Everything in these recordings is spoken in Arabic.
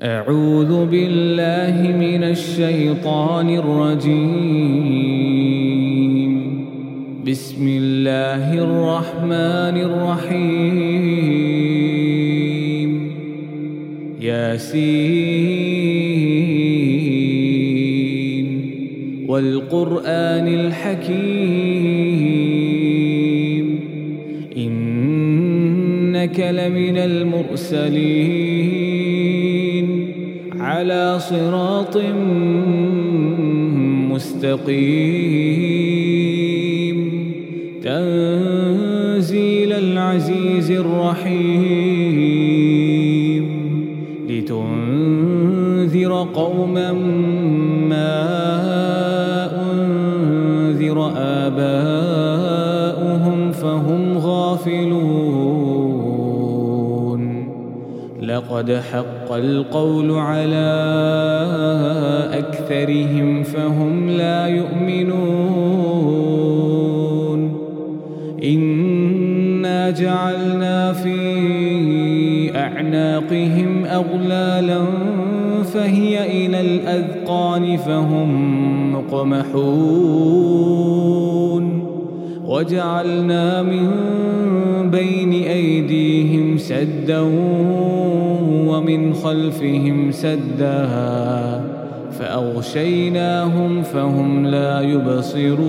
أعوذ بالله من الشيطان الرجيم. بسم الله الرحمن الرحيم. ياسين. والقرآن الحكيم. إنك لمن المرسلين. على صراط مستقيم. تنزيل العزيز الرحيم. لتنذر قوما ما أنذر آباؤهم فهم غافلون. لقد حق القول على أكثرهم فهم لا يؤمنون. إنا جعلنا في أعناقهم أغلالا فهي إلى الأذقان فهم مقمحون. وجعلنا من بين أيديهم سدا ومن خلفهم سدا فأغشيناهم فهم لا يبصرون.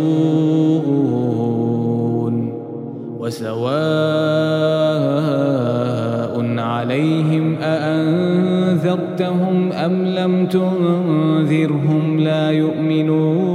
وسواء عليهم أأنذرتهم أم لم تنذرهم لا يؤمنون.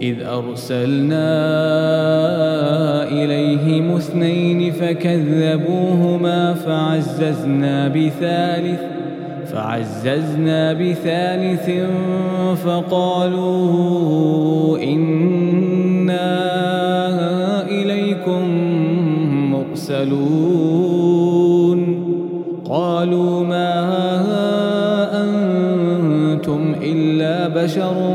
إذ أرسلنا إليهم اثنين فكذبوهما فعززنا بثالث فعززنا بثالث فقالوا إنا إليكم مرسلون قالوا ما أنتم إلا بشر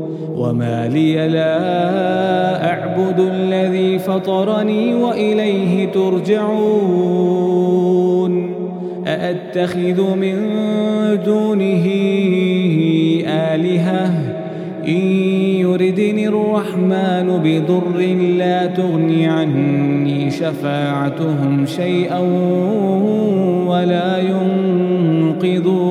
وما لي لا أعبد الذي فطرني وإليه ترجعون أأتخذ من دونه آلهة إن يردني الرحمن بضر لا تغني عني شفاعتهم شيئا ولا ينقذون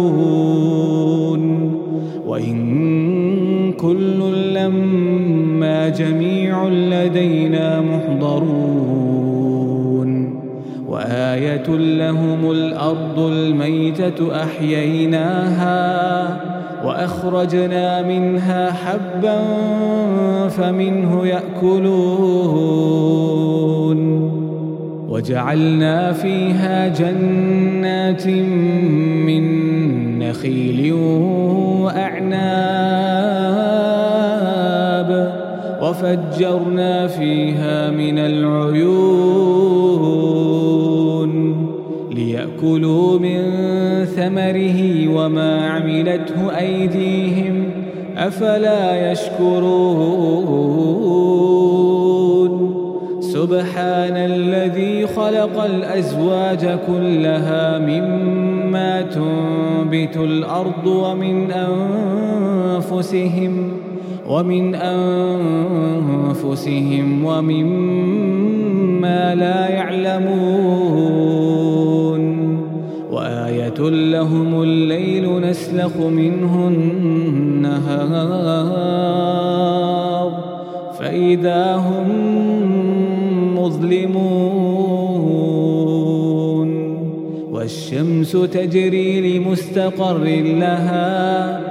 لدينا محضرون. وآية لهم الأرض الميتة أحييناها وأخرجنا منها حبا فمنه يأكلون. وجعلنا فيها جنات من نخيل وأعناب. وفجرنا فيها من العيون ليأكلوا من ثمره وما عملته أيديهم أفلا يشكرون سبحان الذي خلق الأزواج كلها مما تنبت الأرض ومن أنفسهم ومن أنفسهم ومما لا يعلمون وآية لهم الليل نسلخ منه النهار فإذا هم مظلمون والشمس تجري لمستقر لها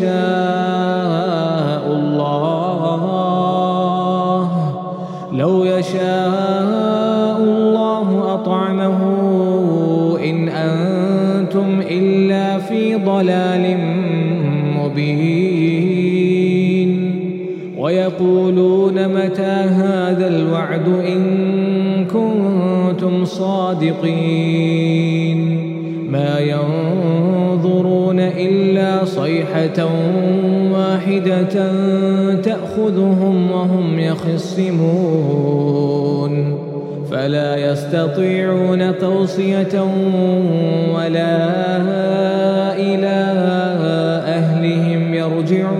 يشاء الله. لو يشاء الله أطعمه إن أنتم إلا في ضلال مبين. ويقولون متى هذا الوعد إن كنتم صادقين. ما ينظرون إلا صيحة واحدة تأخذهم وهم يخصمون. فلا يستطيعون توصية ولا إلى أهلهم يرجعون.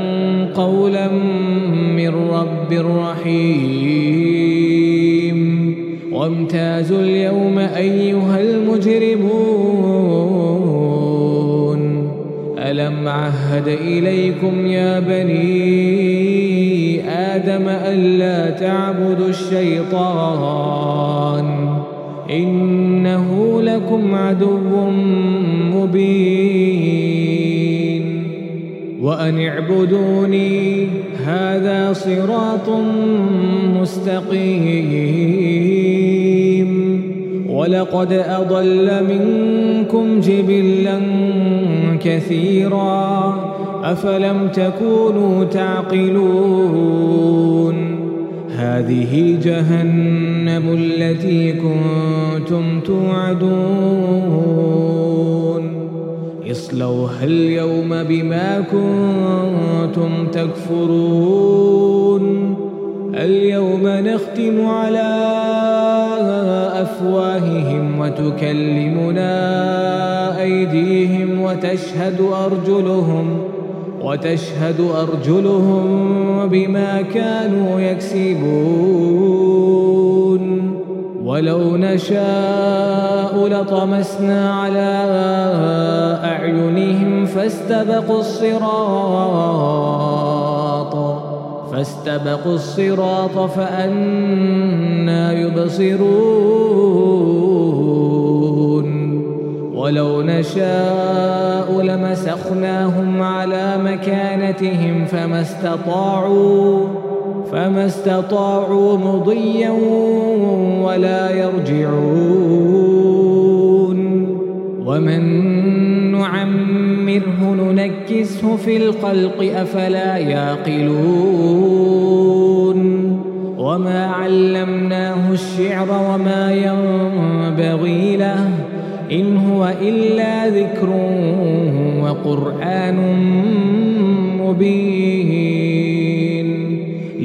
رحيم وامتازوا اليوم أيها المجرمون. ألم عهد إليكم يا بني آدم ألا تعبدوا الشيطان؟ إنه لكم عدو مبين. وأن اعبدوني هذا صراط مستقيم. ولقد أضل منكم جبلا كثيرا أفلم تكونوا تعقلون. هذه جهنم التي كنتم توعدون. اصلوها اليوم بما كنتم تكفرون. اليوم نختم على أفواههم وتكلمنا أيديهم وتشهد أرجلهم وتشهد أرجلهم بما كانوا يكسبون. ولو نشاء لطمسنا على أعينهم فاستبقوا الصراط فاستبقوا الصراط فأنا يبصرون. ولو نشاء لمسخناهم على مكانتهم فما استطاعوا. فما استطاعوا مضيا ولا يرجعون. ومن نعمره ننكسه في الخلق أفلا يعقلون. وما علمناه الشعر وما ينبغي له إن هو إلا ذكر وقرآن مبين.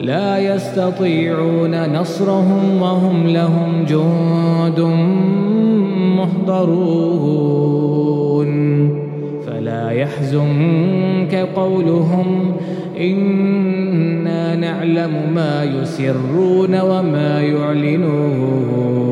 لا يستطيعون نصرهم وهم لهم جند محضرون. فلا يحزنك قولهم إنا نعلم ما يسرون وما يعلنون.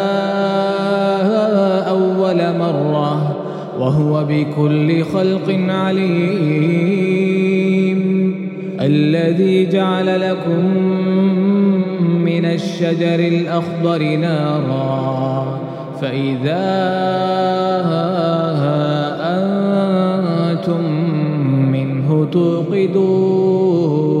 وهو بكل خلق عليم. الذي جعل لكم من الشجر الأخضر نارا فإذا أنتم منه توقدون.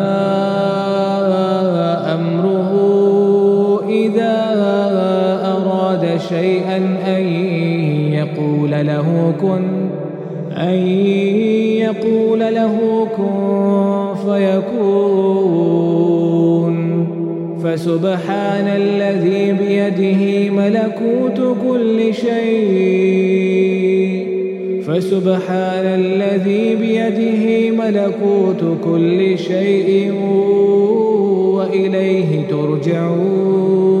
شيئا أن يقول له كن أن يقول له كن فيكون. فسبحان الذي بيده ملكوت كل شيء. فسبحان الذي بيده ملكوت كل شيء. وإليه ترجعون.